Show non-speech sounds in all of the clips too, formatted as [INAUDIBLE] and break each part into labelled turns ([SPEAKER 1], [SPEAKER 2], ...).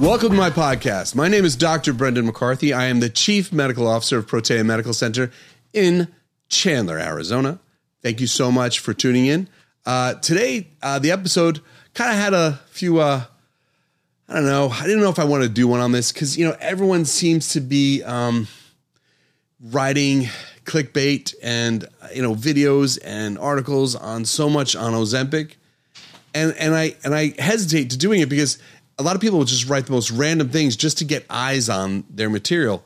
[SPEAKER 1] Welcome to my podcast. My name is Dr. Brendan McCarthy. I am the Chief Medical Officer of Protea Medical Center in Chandler, Arizona. Thank you so much for tuning in. Uh, today, uh, the episode kind of had a few, uh, I don't know, I didn't know if I want to do one on this because, you know, everyone seems to be um, writing clickbait and, you know, videos and articles on so much on Ozempic. And, and I and I hesitate to doing it because a lot of people will just write the most random things just to get eyes on their material.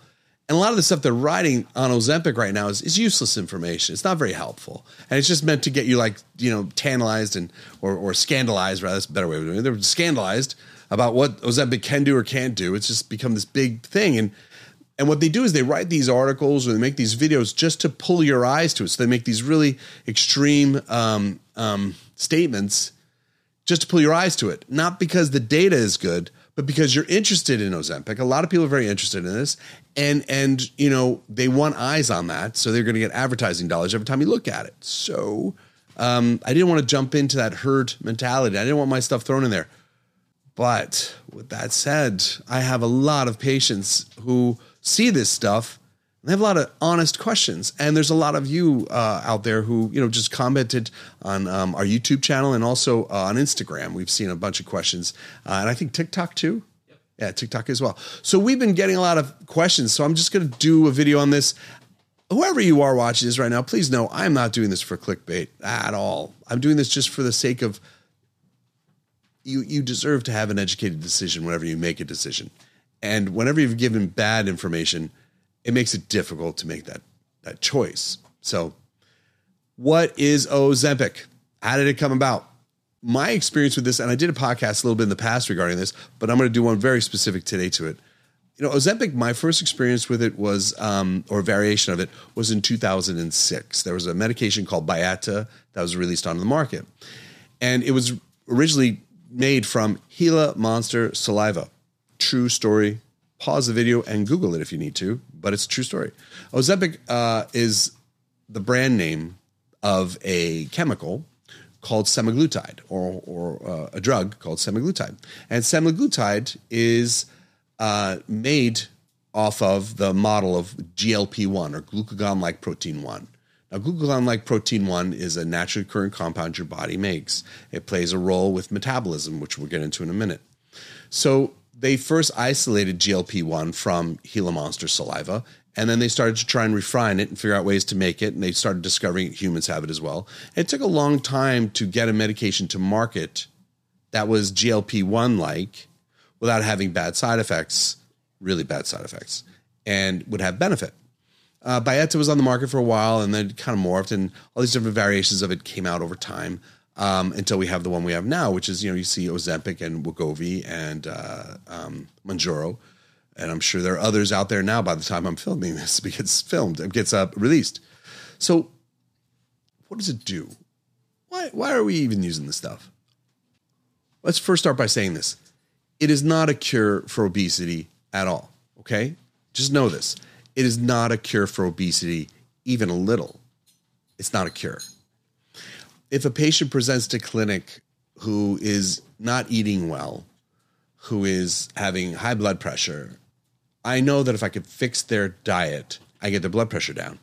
[SPEAKER 1] And a lot of the stuff they're writing on Ozempic right now is, is useless information. It's not very helpful. And it's just meant to get you like, you know, tantalized and or, or scandalized, rather, that's a better way of doing it. They're scandalized about what Ozempic can do or can't do. It's just become this big thing. And and what they do is they write these articles or they make these videos just to pull your eyes to it. So they make these really extreme um, um, statements just to pull your eyes to it. Not because the data is good, but because you're interested in Ozempic. A lot of people are very interested in this, and and you know they want eyes on that, so they're going to get advertising dollars every time you look at it. So um, I didn't want to jump into that herd mentality. I didn't want my stuff thrown in there. But with that said, I have a lot of patients who see this stuff they have a lot of honest questions, and there's a lot of you uh, out there who you know just commented on um, our YouTube channel and also uh, on Instagram. We've seen a bunch of questions, uh, and I think TikTok too. Yep. Yeah, TikTok as well. So we've been getting a lot of questions. So I'm just going to do a video on this. Whoever you are watching this right now, please know I am not doing this for clickbait at all. I'm doing this just for the sake of you. You deserve to have an educated decision whenever you make a decision, and whenever you've given bad information it makes it difficult to make that that choice. So, what is Ozempic? How did it come about? My experience with this, and I did a podcast a little bit in the past regarding this, but I'm going to do one very specific today to it. You know, Ozempic, my first experience with it was, um, or variation of it, was in 2006. There was a medication called Byetta that was released onto the market. And it was originally made from Gila monster saliva. True story. Pause the video and Google it if you need to but it's a true story. Ozempic uh, is the brand name of a chemical called semaglutide, or, or uh, a drug called semaglutide. And semaglutide is uh, made off of the model of GLP 1 or glucagon like protein 1. Now, glucagon like protein 1 is a naturally occurring compound your body makes. It plays a role with metabolism, which we'll get into in a minute. So, they first isolated GLP 1 from Gila monster saliva, and then they started to try and refine it and figure out ways to make it. And they started discovering humans have it as well. And it took a long time to get a medication to market that was GLP 1 like without having bad side effects, really bad side effects, and would have benefit. Uh, Byetta was on the market for a while and then kind of morphed, and all these different variations of it came out over time um, until we have the one we have now, which is you know you see Ozempic and Wegovy and uh, um, Mounjaro, and I'm sure there are others out there now. By the time I'm filming this, [LAUGHS] gets filmed, it gets up released. So, what does it do? Why why are we even using this stuff? Let's first start by saying this: it is not a cure for obesity at all. Okay, just know this: it is not a cure for obesity, even a little. It's not a cure if a patient presents to clinic who is not eating well, who is having high blood pressure, I know that if I could fix their diet, I get their blood pressure down.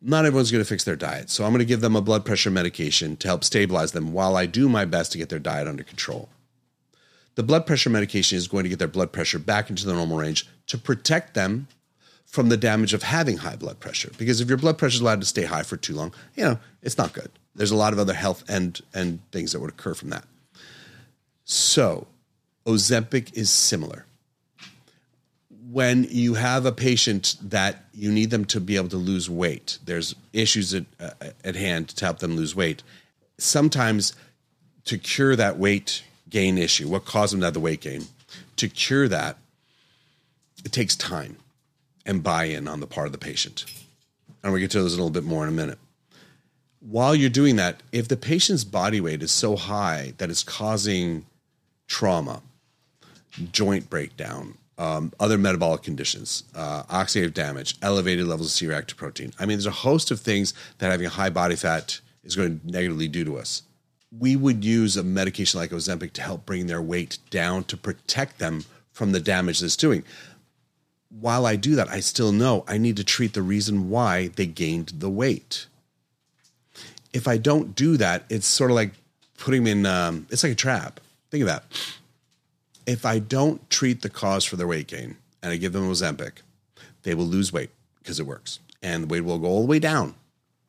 [SPEAKER 1] Not everyone's going to fix their diet. So I'm going to give them a blood pressure medication to help stabilize them while I do my best to get their diet under control. The blood pressure medication is going to get their blood pressure back into the normal range to protect them from the damage of having high blood pressure. Because if your blood pressure is allowed to stay high for too long, you know, it's not good. There's a lot of other health and and things that would occur from that. So, Ozempic is similar. When you have a patient that you need them to be able to lose weight, there's issues at, uh, at hand to help them lose weight. Sometimes to cure that weight gain issue, what caused them to have the weight gain, to cure that, it takes time and buy in on the part of the patient. And we get to those a little bit more in a minute while you're doing that, if the patient's body weight is so high that it's causing trauma, joint breakdown, um, other metabolic conditions, uh, oxidative damage, elevated levels of C reactive protein. I mean, there's a host of things that having a high body fat is going to negatively do to us. we would use a medication like Ozempic to help bring their weight down to protect them from the damage that's doing. While I do that, I still know I need to treat the reason why they gained the weight. If I don't do that, it's sort of like putting in, um, it's like a trap. Think of that. If I don't treat the cause for their weight gain and I give them Ozempic, they will lose weight because it works. And the weight will go all the way down,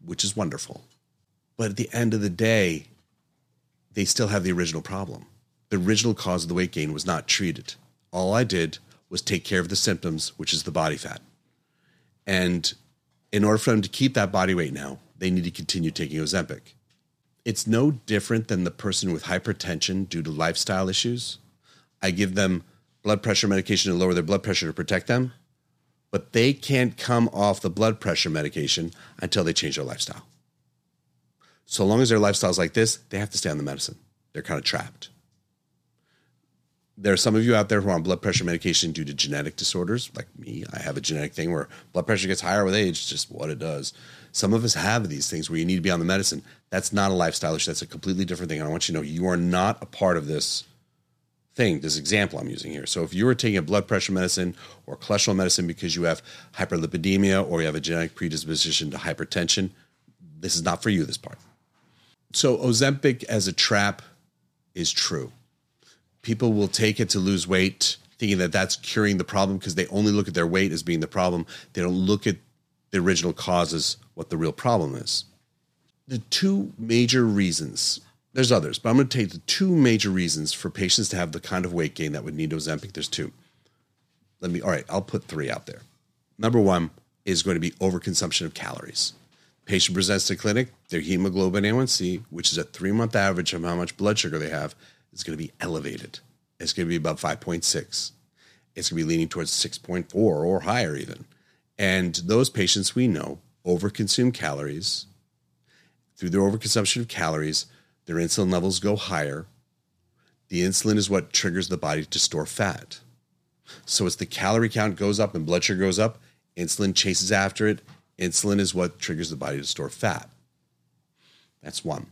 [SPEAKER 1] which is wonderful. But at the end of the day, they still have the original problem. The original cause of the weight gain was not treated. All I did was take care of the symptoms, which is the body fat. And in order for them to keep that body weight now, they need to continue taking Ozempic. It's no different than the person with hypertension due to lifestyle issues. I give them blood pressure medication to lower their blood pressure to protect them, but they can't come off the blood pressure medication until they change their lifestyle. So long as their lifestyle is like this, they have to stay on the medicine. They're kind of trapped. There are some of you out there who are on blood pressure medication due to genetic disorders, like me. I have a genetic thing where blood pressure gets higher with age, just what it does. Some of us have these things where you need to be on the medicine. That's not a lifestyle issue. That's a completely different thing. And I want you to know you are not a part of this thing, this example I'm using here. So if you are taking a blood pressure medicine or cholesterol medicine because you have hyperlipidemia or you have a genetic predisposition to hypertension, this is not for you, this part. So Ozempic as a trap is true. People will take it to lose weight thinking that that's curing the problem because they only look at their weight as being the problem. They don't look at the original causes, what the real problem is. The two major reasons there's others, but I'm going to take the two major reasons for patients to have the kind of weight gain that would need Ozempic. There's two. Let me, all right, I'll put three out there. Number one is going to be overconsumption of calories. Patient presents to clinic, their hemoglobin A1C, which is a three month average of how much blood sugar they have, is going to be elevated. It's going to be about 5.6. It's going to be leaning towards 6.4 or higher, even. And those patients we know overconsume calories. Through their overconsumption of calories, their insulin levels go higher. The insulin is what triggers the body to store fat. So as the calorie count goes up and blood sugar goes up, insulin chases after it. Insulin is what triggers the body to store fat. That's one.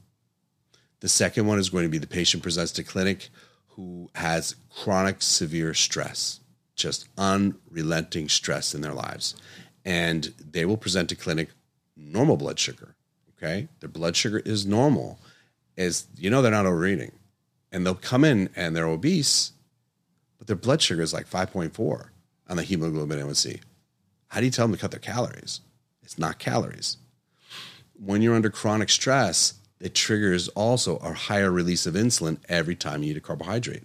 [SPEAKER 1] The second one is going to be the patient presents to clinic who has chronic severe stress, just unrelenting stress in their lives. And they will present to clinic normal blood sugar. Okay. Their blood sugar is normal is you know they're not overeating, and they'll come in and they're obese, but their blood sugar is like 5.4 on the hemoglobin A1C. How do you tell them to cut their calories? It's not calories. When you're under chronic stress, it triggers also a higher release of insulin every time you eat a carbohydrate.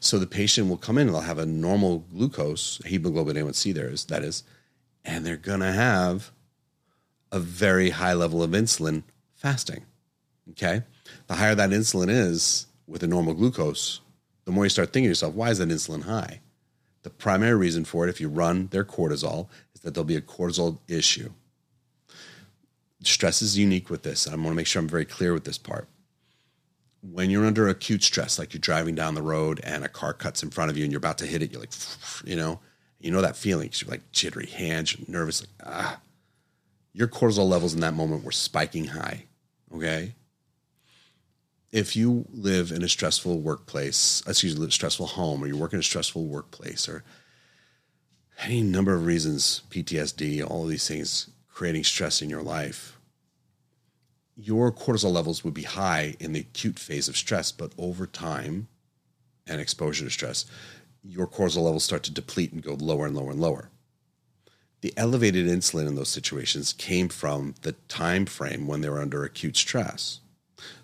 [SPEAKER 1] So the patient will come in and they'll have a normal glucose, hemoglobin A1C there is that is, and they're gonna have a very high level of insulin fasting. Okay. The higher that insulin is with a normal glucose, the more you start thinking to yourself, why is that insulin high? The primary reason for it, if you run their cortisol, is that there'll be a cortisol issue. Stress is unique with this. I want to make sure I'm very clear with this part. When you're under acute stress, like you're driving down the road and a car cuts in front of you and you're about to hit it, you're like, you know, you know that feeling. You're like jittery hands, you're nervous, like, ah. Your cortisol levels in that moment were spiking high. Okay if you live in a stressful workplace, excuse me, stressful home, or you work in a stressful workplace, or any number of reasons, PTSD, all of these things creating stress in your life, your cortisol levels would be high in the acute phase of stress, but over time and exposure to stress, your cortisol levels start to deplete and go lower and lower and lower. The elevated insulin in those situations came from the time frame when they were under acute stress.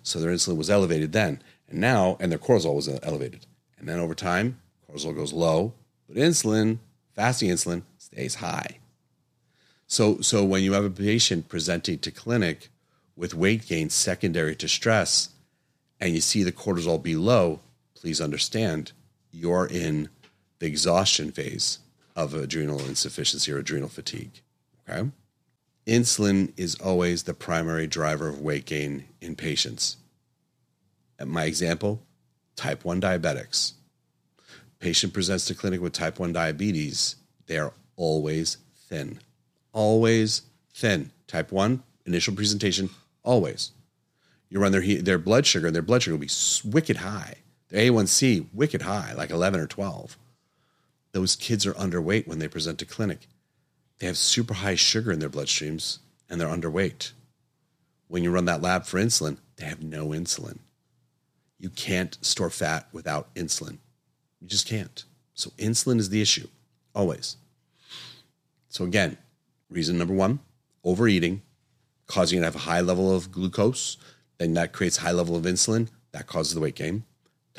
[SPEAKER 1] So their insulin was elevated then. And now, and their cortisol was elevated. And then over time, cortisol goes low, but insulin, fasting insulin, stays high. So, so when you have a patient presenting to clinic with weight gain secondary to stress, and you see the cortisol be low, please understand you're in the exhaustion phase of adrenal insufficiency or adrenal fatigue. Okay insulin is always the primary driver of weight gain in patients. At my example, type 1 diabetics. Patient presents to clinic with type 1 diabetes, they are always thin. Always thin. Type 1, initial presentation, always. You run their their blood sugar, and their blood sugar will be wicked high. Their A1C wicked high, like 11 or 12. Those kids are underweight when they present to clinic. They have super high sugar in their bloodstreams, and they're underweight. When you run that lab for insulin, they have no insulin. You can't store fat without insulin. You just can't. So insulin is the issue, always. So again, reason number one, overeating, causing you to have a high level of glucose, then that creates high level of insulin, that causes the weight gain.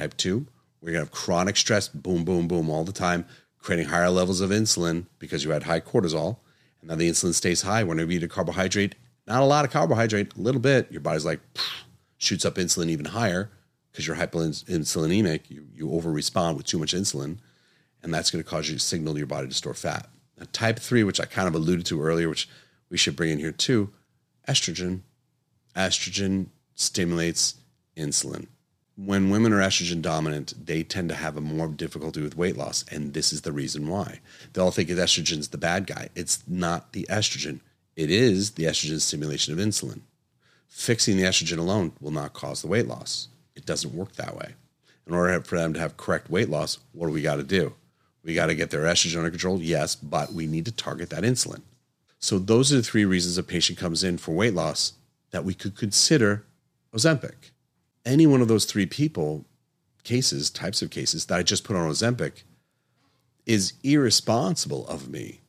[SPEAKER 1] Type two, we're gonna have chronic stress, boom, boom, boom, all the time, creating higher levels of insulin because you had high cortisol, and now the insulin stays high. Whenever you eat a carbohydrate, not a lot of carbohydrate, a little bit, your body's like shoots up insulin even higher because you're hyperinsulinemic. You you over respond with too much insulin, and that's going to cause you to signal to your body to store fat. Now, type three, which I kind of alluded to earlier, which we should bring in here too, estrogen. Estrogen stimulates insulin. When women are estrogen dominant, they tend to have a more difficulty with weight loss, and this is the reason why. They all think estrogen's the bad guy. It's not the estrogen. It is the estrogen stimulation of insulin. Fixing the estrogen alone will not cause the weight loss. It doesn't work that way. In order for them to have correct weight loss, what do we got to do? We got to get their estrogen under control, yes, but we need to target that insulin. So those are the three reasons a patient comes in for weight loss that we could consider Ozempic. Any one of those three people, cases, types of cases that I just put on Ozempic is irresponsible of me.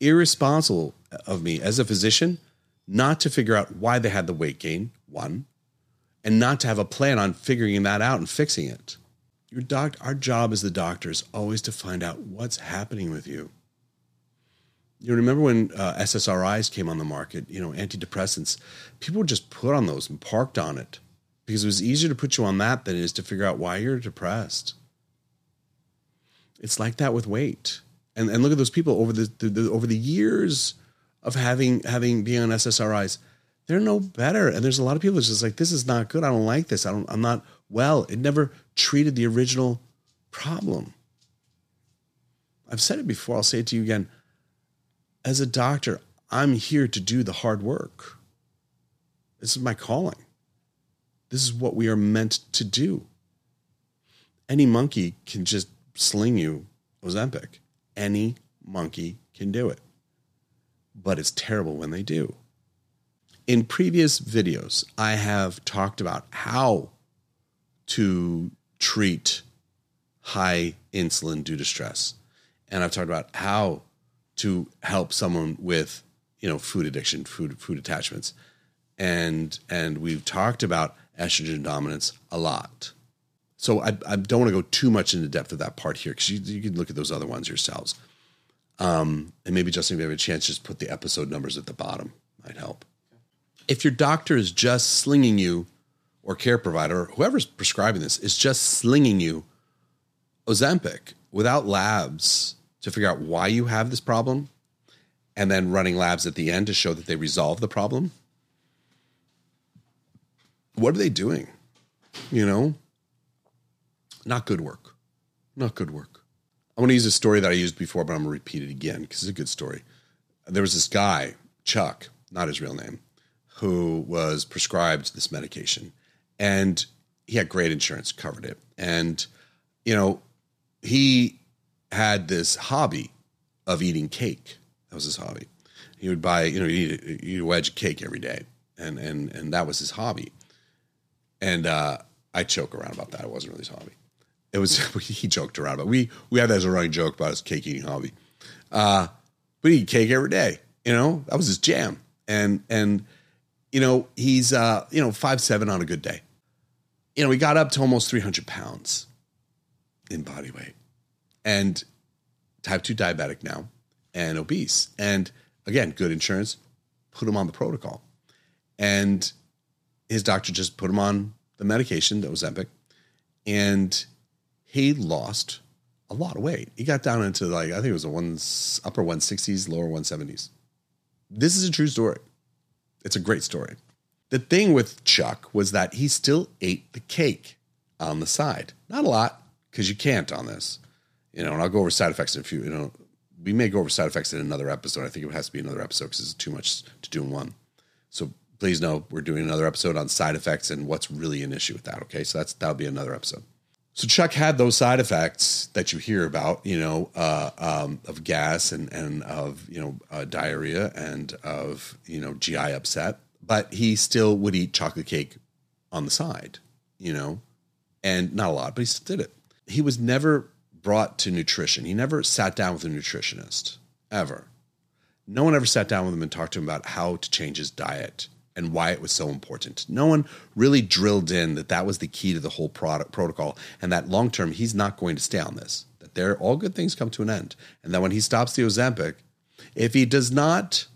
[SPEAKER 1] Irresponsible of me as a physician not to figure out why they had the weight gain, one, and not to have a plan on figuring that out and fixing it. Your doc, our job as the doctor is always to find out what's happening with you. You remember when uh, SSRIs came on the market, you know, antidepressants, people would just put on those and parked on it because it was easier to put you on that than it is to figure out why you're depressed. It's like that with weight. And, and look at those people over the, the, the over the years of having having being on SSRIs, they're no better. And there's a lot of people that's just like, this is not good. I don't like this. I don't I'm not well. It never treated the original problem. I've said it before, I'll say it to you again as a doctor, I'm here to do the hard work. This is my calling. This is what we are meant to do. Any monkey can just sling you Ozempic. Any monkey can do it. But it's terrible when they do. In previous videos, I have talked about how to treat high insulin due to stress. And I've talked about how to help someone with you know food addiction, food food attachments, and and we've talked about estrogen dominance a lot. So I, I don't want to go too much into depth of that part here because you, you, can look at those other ones yourselves. Um, and maybe Justin, if you have a chance, just put the episode numbers at the bottom might help. If your doctor is just slinging you, or care provider, whoever's prescribing this, is just slinging you Ozempic without labs to figure out why you have this problem and then running labs at the end to show that they resolve the problem. What are they doing? You know, not good work. Not good work. I want to use a story that I used before, but I'm going to repeat it again because it's a good story. There was this guy, Chuck, not his real name, who was prescribed this medication and he had great insurance, covered it. And, you know, he had this hobby of eating cake. That was his hobby. He would buy, you know, eat, eat a wedge of cake every day, and and and that was his hobby. And uh, I joke around about that. It wasn't really his hobby. It was [LAUGHS] he joked around about. We we had that as a running joke about his cake eating hobby. Uh, but he eat cake every day. You know, that was his jam. And and you know he's uh, you know five seven on a good day. You know he got up to almost three hundred pounds in body weight and type 2 diabetic now and obese. And again, good insurance, put him on the protocol. And his doctor just put him on the medication that was Ozempic. And he lost a lot of weight. He got down into like, I think it was a one, upper 160s, lower 170s. This is a true story. It's a great story. The thing with Chuck was that he still ate the cake on the side. Not a lot, because you can't on this you know, and I'll go over side effects in a few, you know, we may go over side effects in another episode. I think it has to be another episode because it's too much to do in one. So please know we're doing another episode on side effects and what's really an issue with that. Okay, so that's that'll be another episode. So Chuck had those side effects that you hear about, you know, uh, um, of gas and and of you know uh, diarrhea and of you know GI upset, but he still would eat chocolate cake on the side, you know, and not a lot, but he still did it. He was never brought to nutrition. He never sat down with a nutritionist ever. No one ever sat down with him and talked to him about how to change his diet and why it was so important. No one really drilled in that that was the key to the whole product protocol and that long term he's not going to stay on this. That there all good things come to an end and that when he stops the Ozempic, if he does not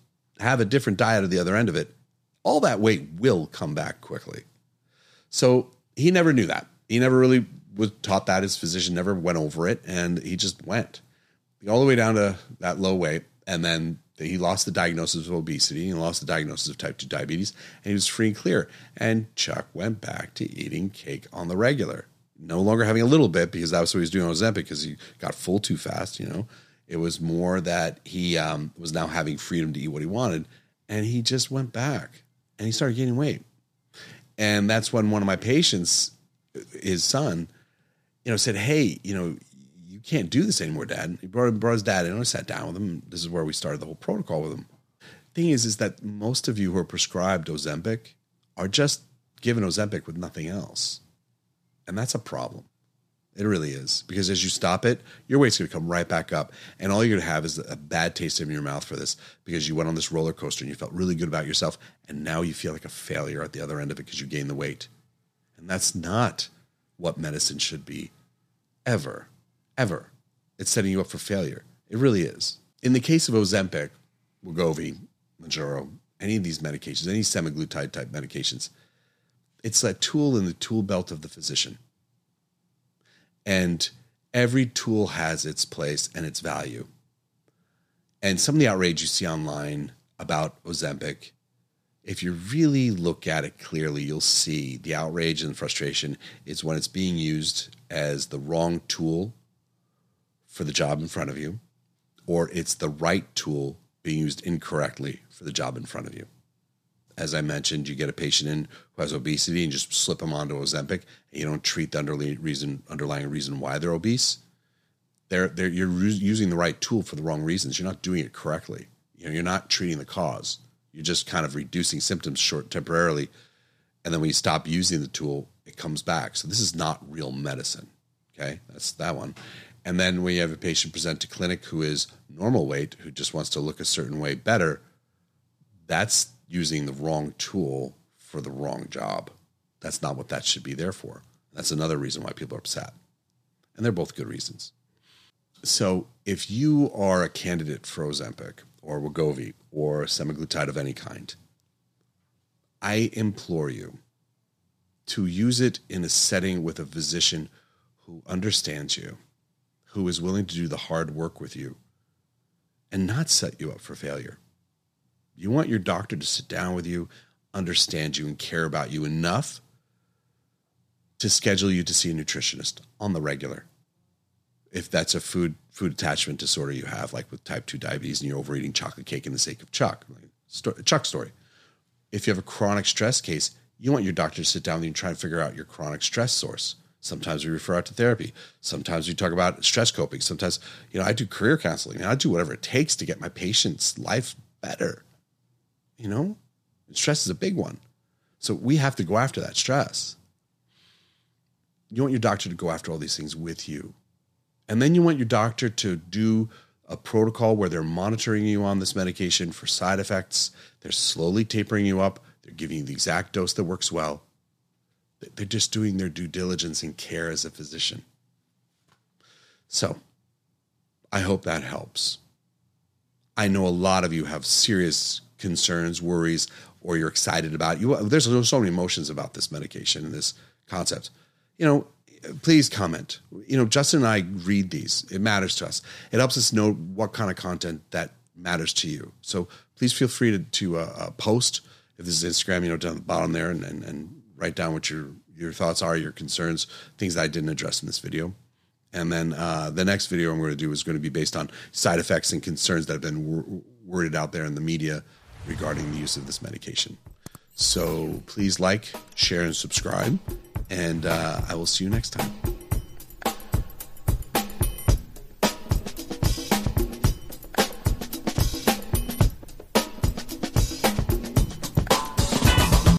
[SPEAKER 1] have a different diet at the other end of it, all that weight will come back quickly. So he never knew that. He never really was taught that. His physician never went over it, and he just went all the way down to that low weight, and then he lost the diagnosis of obesity and lost the diagnosis of type 2 diabetes and he was free and clear. And chuck went back to eating cake on the regular no longer having a little bit because that was what he was doing on Ozempic because he got full too fast you know? It was more that he um, was now having freedom to eat what he wanted and he just went back and he started gaining weight. And that's when one of my patients his son you know said hey you know can't do this anymore, Dad. He brought, brought his dad in. I sat down with him. This is where we started the whole protocol with him. Thing is, is that most of you who are prescribed Ozempic are just given Ozempic with nothing else, and that's a problem. It really is because as you stop it, your weight's going to come right back up, and all you're going to have is a bad taste in your mouth for this because you went on this roller coaster and you felt really good about yourself, and now you feel like a failure at the other end of it because you gained the weight, and that's not what medicine should be, ever ever. It's setting you up for failure. It really is. In the case of Ozempic, Wegovy, Mounjaro, any of these medications, any semaglutide type medications, it's a tool in the tool belt of the physician. And every tool has its place and its value. And some of the outrage you see online about Ozempic, if you really look at it clearly, you'll see the outrage and frustration is when it's being used as the wrong tool for the job in front of you, or it's the right tool being used incorrectly for the job in front of you. As I mentioned, you get a patient in who has obesity and just slip them onto Ozempic, and you don't treat the underlying reason, underlying reason why they're obese. They're, they're, you're using the right tool for the wrong reasons. You're not doing it correctly. You know, you're not treating the cause. You're just kind of reducing symptoms short temporarily, and then when you stop using the tool, it comes back. So this is not real medicine. Okay, that's that one. And then you have a patient present to clinic who is normal weight, who just wants to look a certain way better, that's using the wrong tool for the wrong job. That's not what that should be there for. That's another reason why people are upset. And they're both good reasons. So if you are a candidate for Ozempic or Wegovy or semaglutide of any kind, I implore you to use it in a setting with a physician who understands you who is willing to do the hard work with you and not set you up for failure. You want your doctor to sit down with you, understand you, and care about you enough to schedule you to see a nutritionist on the regular. If that's a food food attachment disorder you have, like with type 2 diabetes and you're overeating chocolate cake in the sake of Chuck, like Chuck story. If you have a chronic stress case, you want your doctor to sit down with you and try and figure out your chronic stress source. Sometimes we refer out to therapy. Sometimes we talk about stress coping. Sometimes, you know, I do career counseling. I do whatever it takes to get my patient's life better. You know, stress is a big one. So we have to go after that stress. You want your doctor to go after all these things with you. And then you want your doctor to do a protocol where they're monitoring you on this medication for side effects. They're slowly tapering you up. They're giving you the exact dose that works well. They're just doing their due diligence and care as a physician. So I hope that helps. I know a lot of you have serious concerns, worries, or you're excited about you. There's so many emotions about this medication and this concept. You know, please comment. You know, Justin and I read these. It matters to us. It helps us know what kind of content that matters to you. So please feel free to, to uh, uh, post if this is Instagram, you know, down the bottom there and, and, and write down what your your thoughts are, your concerns, things that I didn't address in this video. And then uh, the next video I'm going to do is going to be based on side effects and concerns that have been worded out there in the media regarding the use of this medication. So please like, share, and subscribe. And uh, I will see you next time.